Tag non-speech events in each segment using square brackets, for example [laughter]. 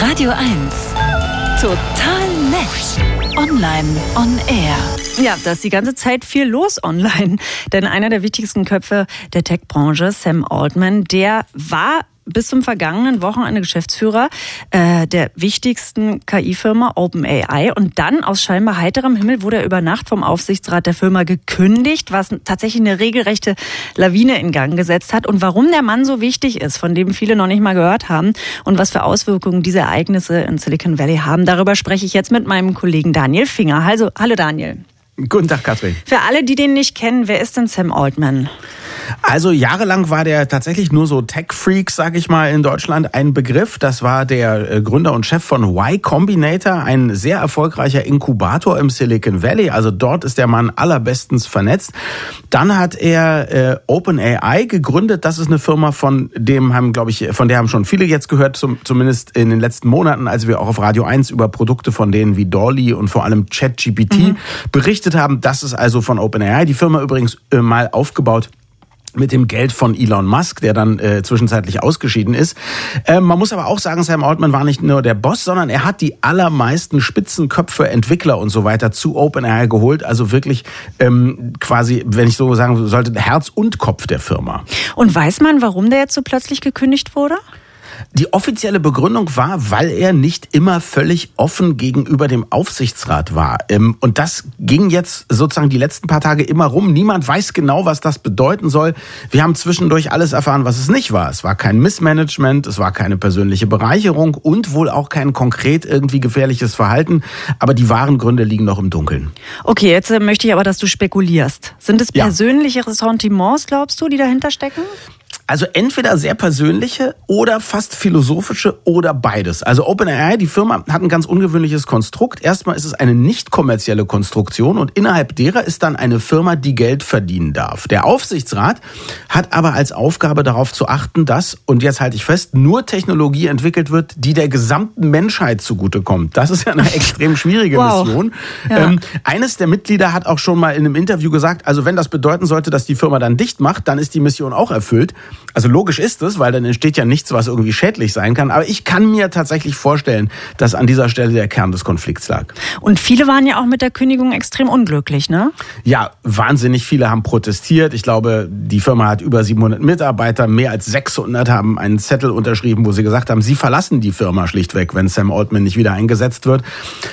Radio 1. Total nett. Online on air. Ja, da ist die ganze Zeit viel los online. Denn einer der wichtigsten Köpfe der Tech-Branche, Sam Altman, der war bis zum vergangenen Wochenende Geschäftsführer äh, der wichtigsten KI-Firma OpenAI. Und dann aus scheinbar heiterem Himmel wurde er über Nacht vom Aufsichtsrat der Firma gekündigt, was tatsächlich eine regelrechte Lawine in Gang gesetzt hat. Und warum der Mann so wichtig ist, von dem viele noch nicht mal gehört haben und was für Auswirkungen diese Ereignisse in Silicon Valley haben, darüber spreche ich jetzt mit meinem Kollegen Daniel Finger. Also, hallo Daniel. Guten Tag, Katrin. Für alle, die den nicht kennen, wer ist denn Sam Altman? Also jahrelang war der tatsächlich nur so Tech-Freak, sag ich mal, in Deutschland ein Begriff. Das war der äh, Gründer und Chef von Y Combinator, ein sehr erfolgreicher Inkubator im Silicon Valley. Also dort ist der Mann allerbestens vernetzt. Dann hat er äh, OpenAI gegründet. Das ist eine Firma, von dem haben, glaube ich, von der haben schon viele jetzt gehört, zum, zumindest in den letzten Monaten, als wir auch auf Radio 1 über Produkte von denen wie Dolly und vor allem ChatGPT mhm. berichtet haben. Das ist also von OpenAI. Die Firma übrigens äh, mal aufgebaut mit dem Geld von Elon Musk, der dann äh, zwischenzeitlich ausgeschieden ist. Ähm, man muss aber auch sagen, Sam Altman war nicht nur der Boss, sondern er hat die allermeisten Spitzenköpfe, Entwickler und so weiter zu OpenAI geholt. Also wirklich ähm, quasi, wenn ich so sagen sollte, Herz und Kopf der Firma. Und weiß man, warum der jetzt so plötzlich gekündigt wurde? Die offizielle Begründung war, weil er nicht immer völlig offen gegenüber dem Aufsichtsrat war. Ähm, und das ging jetzt sozusagen die letzten paar Tage immer rum. Niemand weiß genau, was das bedeuten soll. Wir haben zwischendurch alles erfahren, was es nicht war. Es war kein Missmanagement, es war keine persönliche Bereicherung und wohl auch kein konkret irgendwie gefährliches Verhalten. Aber die wahren Gründe liegen noch im Dunkeln. Okay, jetzt äh, möchte ich aber, dass du spekulierst. Sind es persönliche ja. Ressentiments, glaubst du, die dahinter stecken? Also entweder sehr persönliche oder fast philosophische oder beides. Also OpenAI, die Firma, hat ein ganz ungewöhnliches Konstrukt. Erstmal ist es eine nicht kommerzielle Konstruktion und innerhalb derer ist dann eine Firma, die Geld verdienen darf. Der Aufsichtsrat hat aber als Aufgabe darauf zu achten, dass, und jetzt halte ich fest, nur Technologie entwickelt wird, die der gesamten Menschheit zugutekommt. Das ist ja eine [laughs] extrem schwierige wow. Mission. Ja. Ähm, eines der Mitglieder hat auch schon mal in einem Interview gesagt, also wenn das bedeuten sollte, dass die Firma dann dicht macht, dann ist die Mission auch erfüllt. Also logisch ist es, weil dann entsteht ja nichts, was irgendwie schädlich sein kann. Aber ich kann mir tatsächlich vorstellen, dass an dieser Stelle der Kern des Konflikts lag. Und viele waren ja auch mit der Kündigung extrem unglücklich, ne? Ja, wahnsinnig viele haben protestiert. Ich glaube, die Firma hat über 700 Mitarbeiter, mehr als 600 haben einen Zettel unterschrieben, wo sie gesagt haben, sie verlassen die Firma schlichtweg, wenn Sam Altman nicht wieder eingesetzt wird.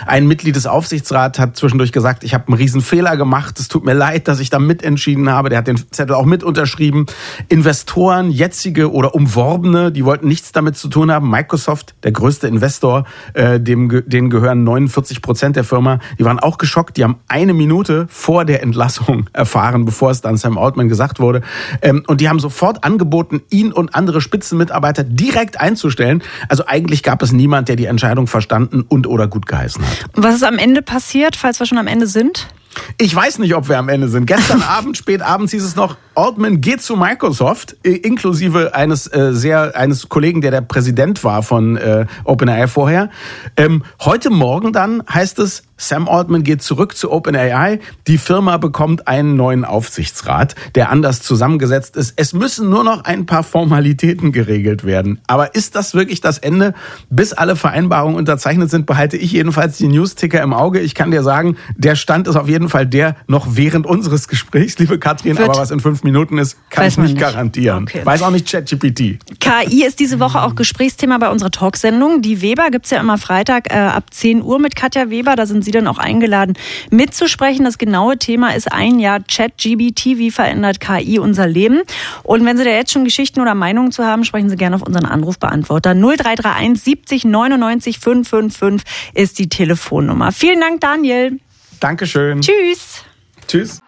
Ein Mitglied des Aufsichtsrats hat zwischendurch gesagt, ich habe einen riesen Fehler gemacht, es tut mir leid, dass ich da mitentschieden habe. Der hat den Zettel auch mit unterschrieben. Investoren Investoren, jetzige oder umworbene, die wollten nichts damit zu tun haben. Microsoft, der größte Investor, äh, dem, denen gehören 49 Prozent der Firma, die waren auch geschockt. Die haben eine Minute vor der Entlassung [laughs] erfahren, bevor es dann Sam Altman gesagt wurde. Ähm, und die haben sofort angeboten, ihn und andere Spitzenmitarbeiter direkt einzustellen. Also eigentlich gab es niemand, der die Entscheidung verstanden und oder gut geheißen hat. Was ist am Ende passiert, falls wir schon am Ende sind? Ich weiß nicht, ob wir am Ende sind. Gestern [laughs] Abend, spät abends hieß es noch, Altman geht zu Microsoft, inklusive eines äh, sehr eines Kollegen, der der Präsident war von äh, OpenAI vorher. Ähm, heute Morgen dann heißt es, Sam Altman geht zurück zu OpenAI. Die Firma bekommt einen neuen Aufsichtsrat, der anders zusammengesetzt ist. Es müssen nur noch ein paar Formalitäten geregelt werden. Aber ist das wirklich das Ende? Bis alle Vereinbarungen unterzeichnet sind, behalte ich jedenfalls die News-Ticker im Auge. Ich kann dir sagen, der Stand ist auf jeden Fall der noch während unseres Gesprächs, liebe Katrin. Wird aber was in fünf Minuten ist, kann ich nicht, nicht, garantieren. Okay. Weiß auch nicht ChatGPT. KI ist diese Woche auch Gesprächsthema bei unserer Talksendung. Die Weber gibt's ja immer Freitag äh, ab 10 Uhr mit Katja Weber. Da sind Sie dann auch eingeladen, mitzusprechen. Das genaue Thema ist ein Jahr ChatGBT. Wie verändert KI unser Leben? Und wenn Sie da jetzt schon Geschichten oder Meinungen zu haben, sprechen Sie gerne auf unseren Anrufbeantworter. 0331 70 99 555 ist die Telefonnummer. Vielen Dank, Daniel. Dankeschön. Tschüss. Tschüss.